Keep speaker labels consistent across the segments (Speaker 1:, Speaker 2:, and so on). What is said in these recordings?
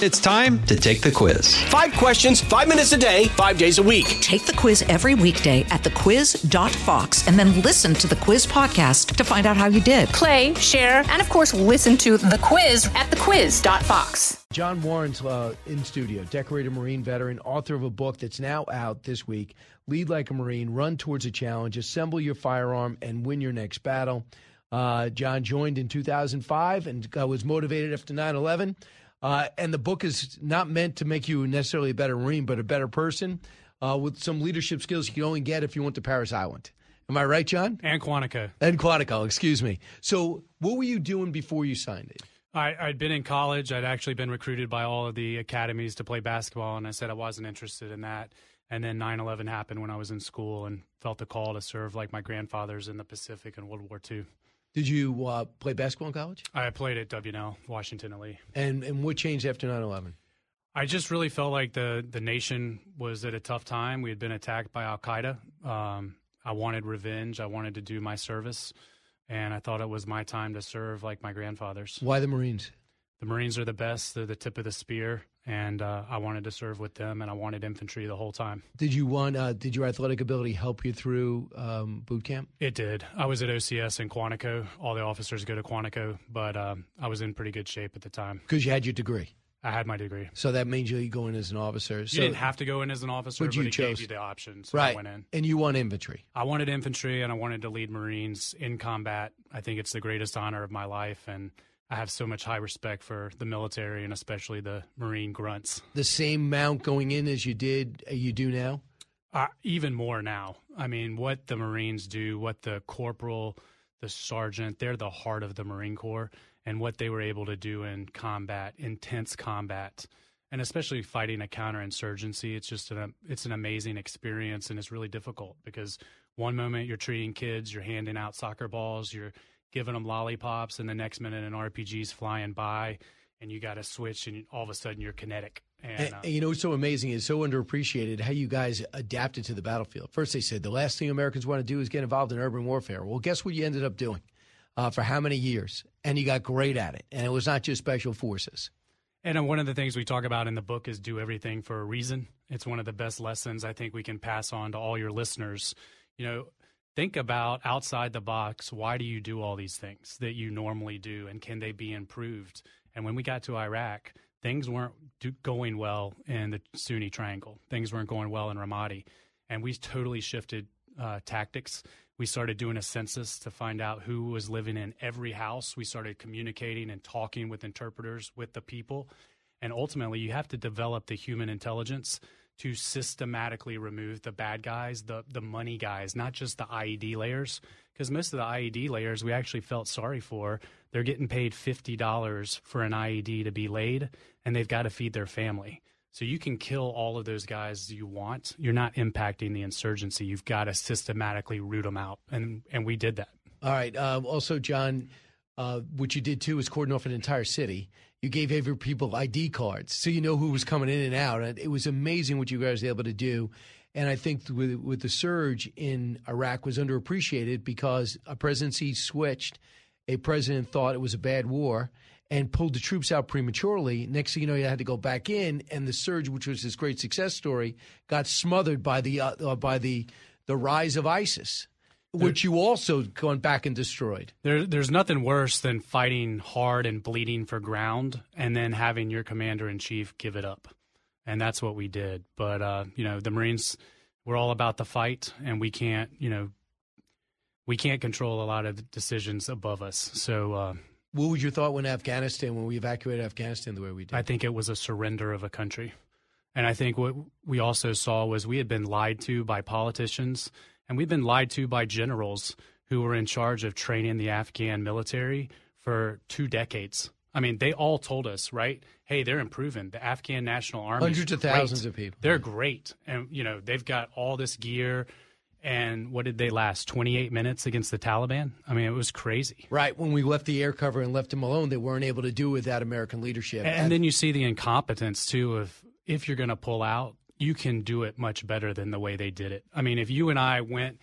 Speaker 1: It's time to take the quiz.
Speaker 2: Five questions, five minutes a day, five days a week.
Speaker 3: Take the quiz every weekday at thequiz.fox and then listen to the quiz podcast to find out how you did.
Speaker 4: Play, share, and of course, listen to the quiz at thequiz.fox.
Speaker 5: John Warren's uh, in studio, decorated Marine veteran, author of a book that's now out this week Lead Like a Marine, Run Towards a Challenge, Assemble Your Firearm, and Win Your Next Battle. Uh, John joined in 2005 and uh, was motivated after 9 11. Uh, and the book is not meant to make you necessarily a better Marine, but a better person uh, with some leadership skills you can only get if you went to Parris Island. Am I right, John?
Speaker 6: And Quantico.
Speaker 5: And Quantico, excuse me. So, what were you doing before you signed it?
Speaker 6: I, I'd been in college. I'd actually been recruited by all of the academies to play basketball, and I said I wasn't interested in that. And then 9 11 happened when I was in school and felt the call to serve like my grandfathers in the Pacific in World War II.
Speaker 5: Did you uh, play basketball in college?
Speaker 6: I played at W&L, Washington and Lee.
Speaker 5: And and what changed after 9/11?
Speaker 6: I just really felt like the the nation was at a tough time. We had been attacked by Al Qaeda. Um, I wanted revenge. I wanted to do my service, and I thought it was my time to serve like my grandfathers.
Speaker 5: Why the Marines?
Speaker 6: The Marines are the best. They're the tip of the spear and uh, I wanted to serve with them, and I wanted infantry the whole time.
Speaker 5: Did you want? Uh, did your athletic ability help you through um, boot camp?
Speaker 6: It did. I was at OCS in Quantico. All the officers go to Quantico, but um, I was in pretty good shape at the time
Speaker 5: because you had your degree.
Speaker 6: I had my degree.
Speaker 5: So that means you go in as an officer.
Speaker 6: So you didn't have to go in as an officer, but,
Speaker 5: you
Speaker 6: it
Speaker 5: chose.
Speaker 6: gave you the options. So
Speaker 5: right.
Speaker 6: I went in.
Speaker 5: And you want infantry.
Speaker 6: I wanted infantry, and I wanted to lead Marines in combat. I think it's the greatest honor of my life, and I have so much high respect for the military and especially the Marine grunts.
Speaker 5: The same amount going in as you did, uh, you do now?
Speaker 6: Uh, even more now. I mean, what the Marines do, what the corporal, the sergeant, they're the heart of the Marine Corps, and what they were able to do in combat, intense combat, and especially fighting a counterinsurgency. It's just an it's an amazing experience, and it's really difficult because one moment you're treating kids, you're handing out soccer balls, you're giving them lollipops, and the next minute an RPG's flying by, and you got to switch, and all of a sudden you're kinetic. And,
Speaker 5: and, uh, and, you know what's so amazing is so underappreciated how you guys adapted to the battlefield. First, they said the last thing Americans want to do is get involved in urban warfare. Well, guess what you ended up doing uh, for how many years? And you got great at it. And it was not just special forces.
Speaker 6: And uh, one of the things we talk about in the book is do everything for a reason. It's one of the best lessons I think we can pass on to all your listeners. You know, think about outside the box why do you do all these things that you normally do and can they be improved? And when we got to iraq things weren't do- going well in the sunni triangle. Things weren't going well in ramadi. And we totally shifted uh, tactics. We started doing a census to find out who was living in every house. We started communicating and talking with interpreters with the people. And ultimately you have to develop the human intelligence to systematically remove the bad guys, the the money guys, not just the IED layers. Because most of the IED layers we actually felt sorry for. They're getting paid fifty dollars for an IED to be laid, and they've got to feed their family. So you can kill all of those guys you want. You're not impacting the insurgency. You've got to systematically root them out, and and we did that.
Speaker 5: All right. Uh, also, John, uh, what you did too is cordon off an entire city you gave every people ID cards so you know who was coming in and out. And it was amazing what you guys were able to do. And I think with, with the surge in Iraq was underappreciated because a presidency switched. A president thought it was a bad war and pulled the troops out prematurely. Next thing you know, you had to go back in, and the surge, which was this great success story, got smothered by the uh, by the the rise of ISIS which you also gone back and destroyed.
Speaker 6: There, there's nothing worse than fighting hard and bleeding for ground, and then having your commander in chief give it up, and that's what we did. But uh, you know, the Marines, we're all about the fight, and we can't, you know, we can't control a lot of decisions above us. So. Uh,
Speaker 5: what was your thought when Afghanistan, when we evacuated Afghanistan the way we did?
Speaker 6: I think it was a surrender of a country. And I think what we also saw was we had been lied to by politicians and we've been lied to by generals who were in charge of training the Afghan military for two decades. I mean, they all told us, right? Hey, they're improving. The Afghan National Army,
Speaker 5: hundreds of thousands of people.
Speaker 6: They're great, and you know they've got all this gear. And what did they last? 28 minutes against the Taliban? I mean, it was crazy.
Speaker 5: Right. When we left the air cover and left them alone, they weren't able to do without American leadership.
Speaker 6: And, and then you see the incompetence, too, of if you're going to pull out, you can do it much better than the way they did it. I mean, if you and I went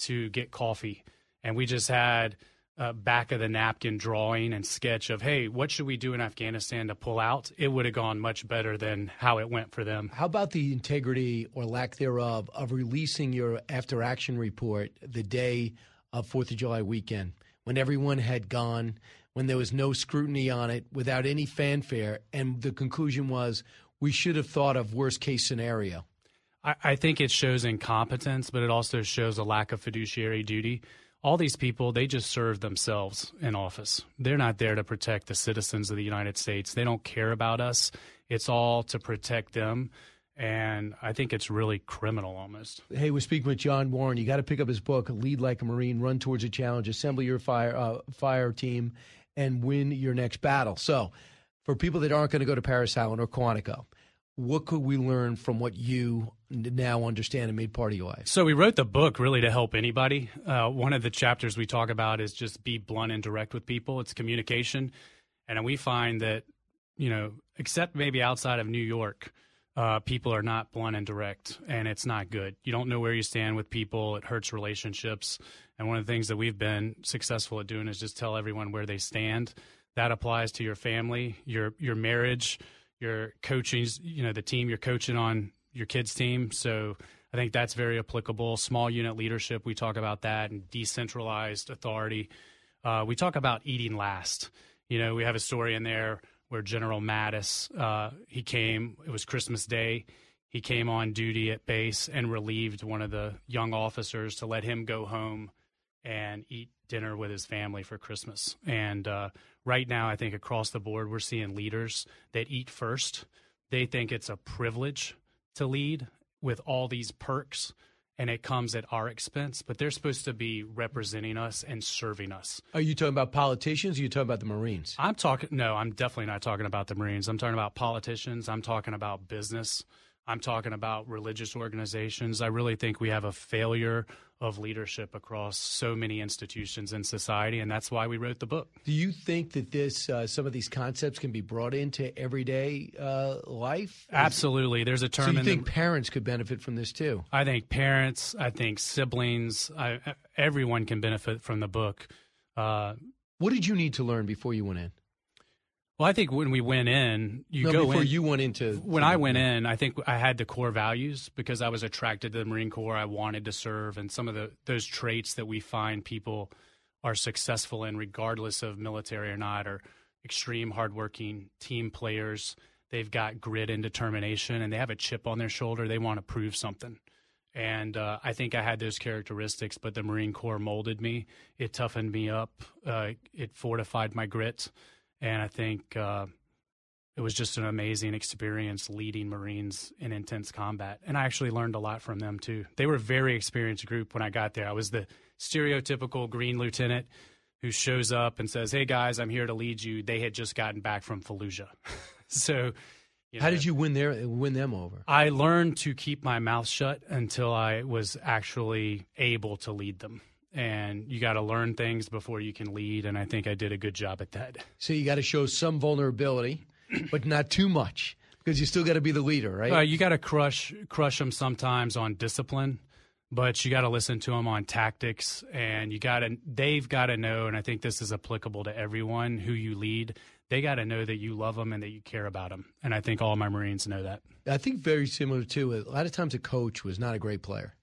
Speaker 6: to get coffee and we just had uh, back of the napkin drawing and sketch of, hey, what should we do in Afghanistan to pull out? It would have gone much better than how it went for them.
Speaker 5: How about the integrity or lack thereof of releasing your after action report the day of Fourth of July weekend when everyone had gone, when there was no scrutiny on it, without any fanfare, and the conclusion was we should have thought of worst case scenario.
Speaker 6: I, I think it shows incompetence, but it also shows a lack of fiduciary duty. All these people they just serve themselves in office. They're not there to protect the citizens of the united states. They don't care about us. It's all to protect them. And i think it's really criminal almost.
Speaker 5: Hey we're speaking with john warren. You got to pick up his book lead like a marine run towards a challenge assemble your fire uh, fire team and win your next battle. So for people that aren't going to go to Parris Island or Quantico what could we learn from what you now understand and made part of your life?
Speaker 6: So we wrote the book really to help anybody. Uh, one of the chapters we talk about is just be blunt and direct with people. It's communication, and we find that you know, except maybe outside of New York, uh, people are not blunt and direct, and it's not good. You don't know where you stand with people. It hurts relationships. And one of the things that we've been successful at doing is just tell everyone where they stand. That applies to your family, your your marriage your coaching, you know, the team you're coaching on your kids' team. So I think that's very applicable. Small unit leadership, we talk about that, and decentralized authority. Uh, we talk about eating last. You know, we have a story in there where General Mattis, uh, he came, it was Christmas Day. He came on duty at base and relieved one of the young officers to let him go home and eat dinner with his family for Christmas. And uh, right now, I think across the board, we're seeing leaders that eat first. They think it's a privilege to lead with all these perks and it comes at our expense, but they're supposed to be representing us and serving us.
Speaker 5: Are you talking about politicians or are you talking about the Marines?
Speaker 6: I'm talking, no, I'm definitely not talking about the Marines. I'm talking about politicians. I'm talking about business. I'm talking about religious organizations. I really think we have a failure of leadership across so many institutions in society, and that's why we wrote the book.
Speaker 5: Do you think that this uh, some of these concepts can be brought into everyday uh, life?
Speaker 6: Absolutely. There's a term.
Speaker 5: So you think
Speaker 6: the,
Speaker 5: parents could benefit from this too?
Speaker 6: I think parents. I think siblings. I, everyone can benefit from the book. Uh,
Speaker 5: what did you need to learn before you went in?
Speaker 6: Well, I think when we went in, you
Speaker 5: no,
Speaker 6: go
Speaker 5: before
Speaker 6: in,
Speaker 5: you went into
Speaker 6: when I went in. I think I had the core values because I was attracted to the Marine Corps. I wanted to serve, and some of the those traits that we find people are successful in, regardless of military or not, are extreme hardworking team players. They've got grit and determination, and they have a chip on their shoulder. They want to prove something. And uh, I think I had those characteristics, but the Marine Corps molded me. It toughened me up. Uh, it fortified my grit and I think uh, it was just an amazing experience leading Marines in intense combat. And I actually learned a lot from them too. They were a very experienced group when I got there. I was the stereotypical green lieutenant who shows up and says, "Hey guys, I'm here to lead you." They had just gotten back from Fallujah, so.
Speaker 5: You know, How did you win their win them over?
Speaker 6: I learned to keep my mouth shut until I was actually able to lead them and you got to learn things before you can lead. And I think I did a good job at that.
Speaker 5: So you got to show some vulnerability, but not too much because you still got to be the leader, right?
Speaker 6: Uh, you got to crush crush them sometimes on discipline, but you got to listen to them on tactics, and you got to they've got to know. And I think this is applicable to everyone who you lead. They got to know that you love them and that you care about them. And I think all my Marines know that.
Speaker 5: I think very similar too. a lot of times a coach was not a great player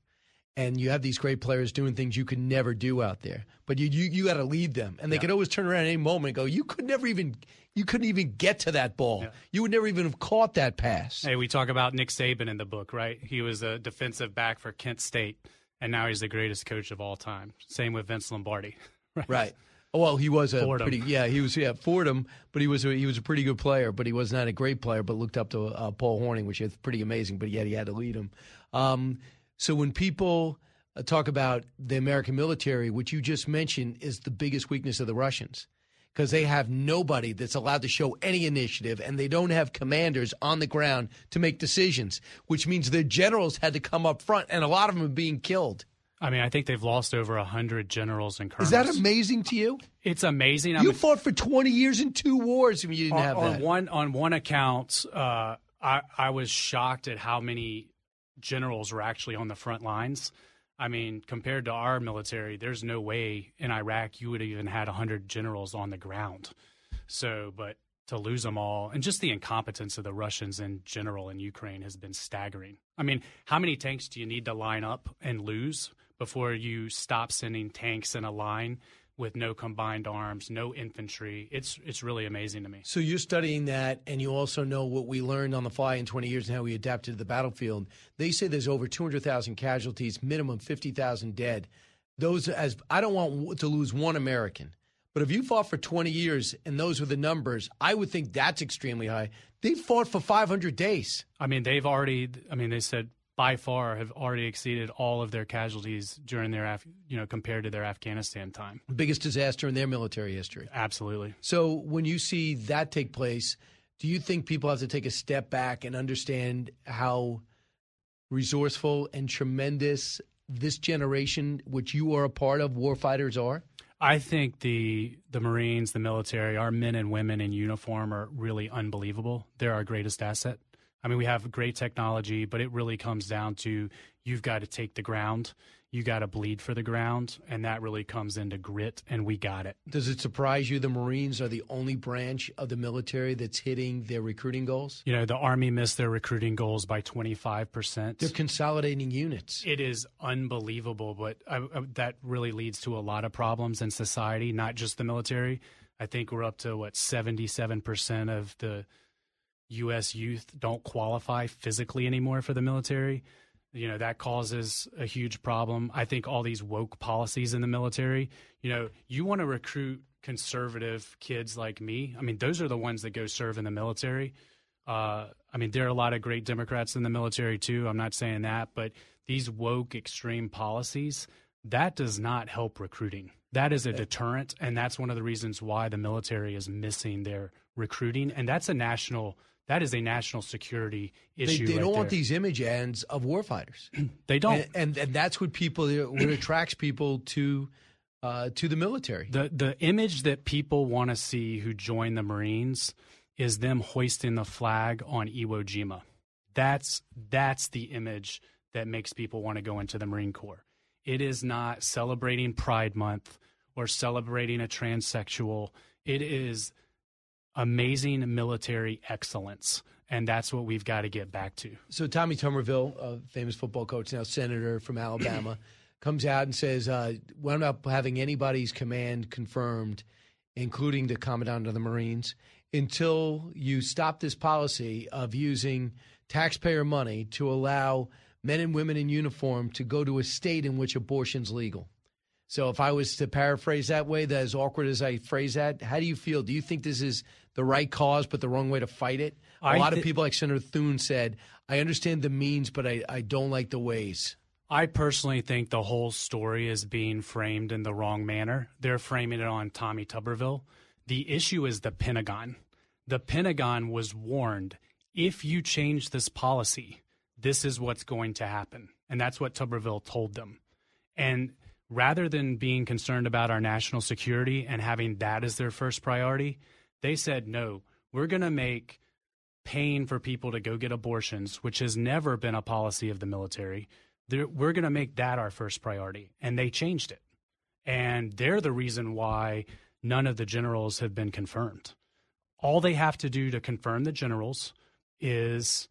Speaker 5: and you have these great players doing things you could never do out there. But you you, you got to lead them, and they yeah. could always turn around at any moment and go, "You could never even you couldn't even get to that ball. Yeah. You would never even have caught that pass."
Speaker 6: Hey, we talk about Nick Saban in the book, right? He was a defensive back for Kent State, and now he's the greatest coach of all time. Same with Vince Lombardi.
Speaker 5: Right. right. Well, he was a Fordham. pretty yeah he was yeah Fordham, but he was a, he was a pretty good player, but he was not a great player. But looked up to uh, Paul Hornung, which is pretty amazing. But yet he had to lead him. Um, so when people uh, talk about the American military, which you just mentioned is the biggest weakness of the Russians because they have nobody that's allowed to show any initiative and they don't have commanders on the ground to make decisions, which means their generals had to come up front and a lot of them are being killed.
Speaker 6: I mean, I think they've lost over 100 generals and colonels.
Speaker 5: Is that amazing to you?
Speaker 6: It's amazing.
Speaker 5: You I fought for 20 years in two wars and you didn't
Speaker 6: on,
Speaker 5: have
Speaker 6: that.
Speaker 5: On
Speaker 6: one, on one account, uh, I, I was shocked at how many generals were actually on the front lines. I mean, compared to our military, there's no way in Iraq you would have even had 100 generals on the ground. So, but to lose them all and just the incompetence of the Russians in general in Ukraine has been staggering. I mean, how many tanks do you need to line up and lose before you stop sending tanks in a line with no combined arms, no infantry? It's it's really amazing to me.
Speaker 5: So you're studying that and you also know what we learned on the fly in 20 years and how we adapted to the battlefield. They say there's over 200,000 casualties, minimum 50,000 dead. Those as I don't want to lose one American. But if you fought for 20 years and those were the numbers, I would think that's extremely high. They fought for 500 days.
Speaker 6: I mean, they've already. I mean, they said by far have already exceeded all of their casualties during their, Af- you know, compared to their Afghanistan time.
Speaker 5: Biggest disaster in their military history.
Speaker 6: Absolutely.
Speaker 5: So when you see that take place, do you think people have to take a step back and understand how resourceful and tremendous this generation, which you are a part of, warfighters are?
Speaker 6: I think the the Marines, the military, our men and women in uniform are really unbelievable. They're our greatest asset. I mean, we have great technology, but it really comes down to you've got to take the ground, you got to bleed for the ground, and that really comes into grit, and we got it.
Speaker 5: Does it surprise you the Marines are the only branch of the military that's hitting their recruiting goals?
Speaker 6: You know, the Army missed their recruiting goals by 25%.
Speaker 5: They're consolidating units.
Speaker 6: It is unbelievable, but I, I, that really leads to a lot of problems in society, not just the military. I think we're up to what 77% of the U.S. youth don't qualify physically anymore for the military. You know, that causes a huge problem. I think all these woke policies in the military, you know, you want to recruit conservative kids like me. I mean, those are the ones that go serve in the military. Uh, I mean, there are a lot of great Democrats in the military too. I'm not saying that, but these woke extreme policies, that does not help recruiting. That is a deterrent, and that's one of the reasons why the military is missing their recruiting. And that's a national that is a national security issue.
Speaker 5: They, they
Speaker 6: right
Speaker 5: don't
Speaker 6: there.
Speaker 5: want these image ends of warfighters.
Speaker 6: they don't,
Speaker 5: and, and, and that's what people what attracts people to uh, to the military.
Speaker 6: The the image that people want to see who join the Marines is them hoisting the flag on Iwo Jima. That's that's the image that makes people want to go into the Marine Corps. It is not celebrating Pride Month or celebrating a transsexual. It is amazing military excellence. And that's what we've got to get back to.
Speaker 5: So, Tommy Tuberville, a famous football coach, now senator from Alabama, comes out and says, uh, We're not having anybody's command confirmed, including the commandant of the Marines, until you stop this policy of using taxpayer money to allow men and women in uniform to go to a state in which abortion's legal. So, if I was to paraphrase that way, that as awkward as I phrase that, how do you feel? Do you think this is the right cause, but the wrong way to fight it? A
Speaker 6: I
Speaker 5: lot
Speaker 6: thi-
Speaker 5: of people, like Senator Thune said, I understand the means, but I, I don't like the ways.
Speaker 6: I personally think the whole story is being framed in the wrong manner. They're framing it on Tommy Tuberville. The issue is the Pentagon. The Pentagon was warned if you change this policy, this is what's going to happen. And that's what Tuberville told them. And rather than being concerned about our national security and having that as their first priority, they said, no, we're going to make paying for people to go get abortions, which has never been a policy of the military, we're going to make that our first priority. And they changed it. And they're the reason why none of the generals have been confirmed. All they have to do to confirm the generals is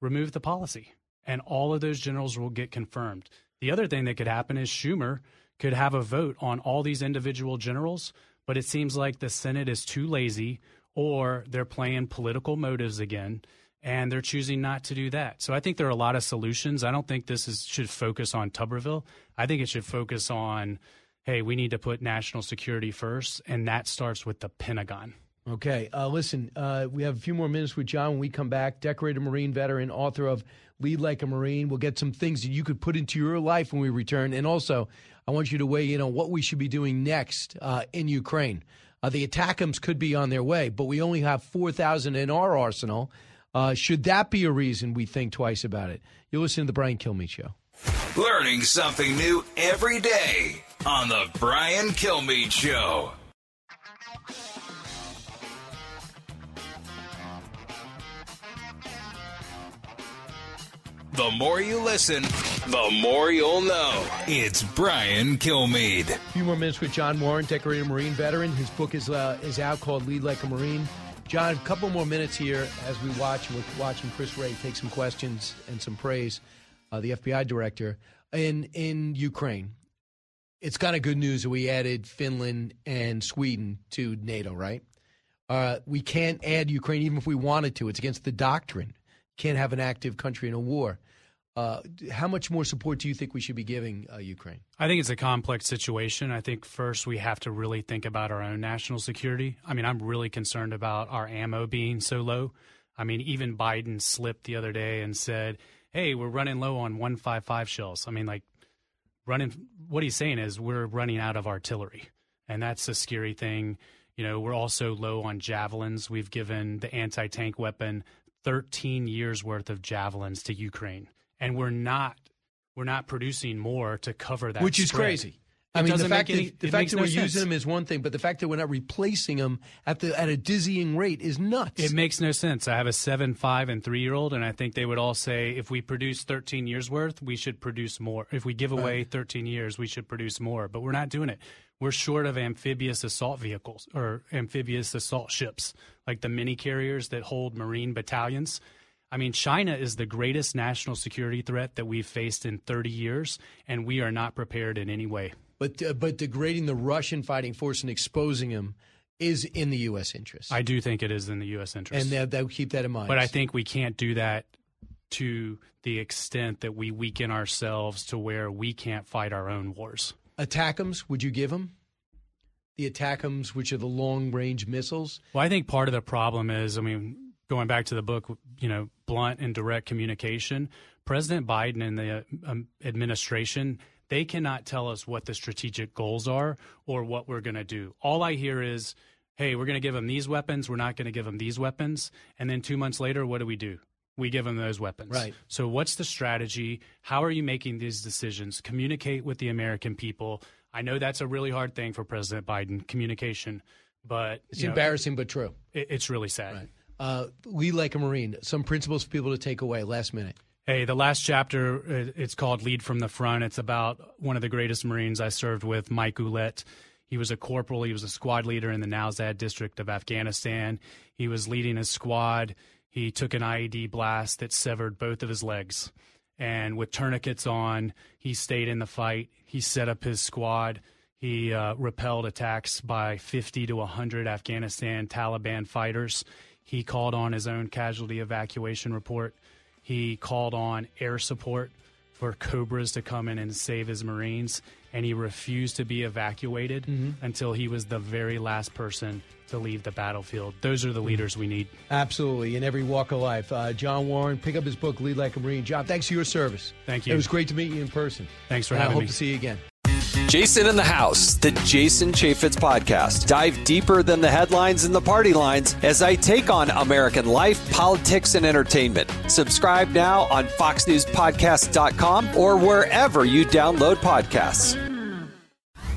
Speaker 6: remove the policy, and all of those generals will get confirmed. The other thing that could happen is Schumer could have a vote on all these individual generals, but it seems like the Senate is too lazy or they're playing political motives again and they're choosing not to do that. So I think there are a lot of solutions. I don't think this is, should focus on Tuberville. I think it should focus on hey, we need to put national security first, and that starts with the Pentagon.
Speaker 5: Okay. Uh, listen, uh, we have a few more minutes with John when we come back. Decorated Marine veteran, author of Lead Like a Marine. We'll get some things that you could put into your life when we return. And also, I want you to weigh in on what we should be doing next uh, in Ukraine. Uh, the ATACMS could be on their way, but we only have 4,000 in our arsenal. Uh, should that be a reason we think twice about it? You're listening to the Brian Kilmeade Show.
Speaker 7: Learning something new every day on the Brian Kilmeade Show. The more you listen, the more you'll know. It's Brian Kilmeade.
Speaker 5: A few more minutes with John Warren, decorated Marine veteran. His book is uh, is out called Lead Like a Marine. John, a couple more minutes here as we watch. We're watching Chris Wray take some questions and some praise, uh, the FBI director in in Ukraine. It's kind of good news that we added Finland and Sweden to NATO, right? Uh, we can't add Ukraine even if we wanted to. It's against the doctrine. Can't have an active country in a war. Uh, how much more support do you think we should be giving uh, Ukraine?
Speaker 6: I think it's a complex situation. I think first we have to really think about our own national security. I mean, I'm really concerned about our ammo being so low. I mean, even Biden slipped the other day and said, "Hey, we're running low on 155 shells." I mean, like running what he's saying is we're running out of artillery. And that's a scary thing. You know, we're also low on javelins. We've given the anti-tank weapon 13 years worth of javelins to Ukraine and we're not we're not producing more to cover that,
Speaker 5: which is
Speaker 6: spread.
Speaker 5: crazy. I mean, the fact,
Speaker 6: any,
Speaker 5: that, the fact that
Speaker 6: no
Speaker 5: we're
Speaker 6: sense.
Speaker 5: using them is one thing, but the fact that we're not replacing them at the at a dizzying rate is nuts.
Speaker 6: It makes no sense. I have a seven, five, and three year old, and I think they would all say if we produce 13 years worth, we should produce more. If we give away 13 years, we should produce more. But we're not doing it. We're short of amphibious assault vehicles or amphibious assault ships, like the mini carriers that hold Marine battalions. I mean, China is the greatest national security threat that we've faced in 30 years, and we are not prepared in any way.
Speaker 5: But uh, but degrading the Russian fighting force and exposing them is in the U.S. interest.
Speaker 6: I do think it is in the U.S. interest,
Speaker 5: and that, that keep that in mind.
Speaker 6: but I think we can't do that to the extent that we weaken ourselves to where we can't fight our own wars.
Speaker 5: ATACMs, would you give them the attackums, which are the long range missiles?
Speaker 6: Well, I think part of the problem is, I mean, going back to the book, you know, blunt and direct communication. President Biden and the um, administration, they cannot tell us what the strategic goals are or what we're going to do. All I hear is, hey, we're going to give them these weapons, we're not going to give them these weapons. And then two months later, what do we do? We give them those weapons.
Speaker 5: Right.
Speaker 6: So, what's the strategy? How are you making these decisions? Communicate with the American people. I know that's a really hard thing for President Biden, communication, but
Speaker 5: It's
Speaker 6: you know,
Speaker 5: embarrassing but true.
Speaker 6: it- it's really sad.
Speaker 5: Right. Uh, Lee like a Marine. Some principles for people to take away. Last minute.
Speaker 6: Hey, the last chapter, uh, it's called Lead from the Front. It's about one of the greatest Marines I served with, Mike Ouellette. He was a corporal. He was a squad leader in the Nowzad district of Afghanistan. He was leading his squad. He took an IED blast that severed both of his legs. And with tourniquets on, he stayed in the fight. He set up his squad. He uh, repelled attacks by 50 to 100 Afghanistan Taliban fighters. He called on his own casualty evacuation report. He called on air support for Cobras to come in and save his Marines, and he refused to be evacuated until he was the very last person to leave the battlefield. Those are the leaders we need.
Speaker 5: Absolutely, in every walk of life. Uh, John Warren, pick up his book, Lead Like a Marine. John, thanks for your service.
Speaker 6: Thank you.
Speaker 5: It was great to meet you in person.
Speaker 6: Thanks for
Speaker 5: And I
Speaker 6: having
Speaker 5: hope
Speaker 6: me.
Speaker 5: to see you again.
Speaker 1: Jason in the House, the Jason Chaffetz podcast. Dive deeper than the headlines and the party lines as I take on American life, politics, and entertainment. Subscribe now on FoxNewsPodcast.com or wherever you download podcasts.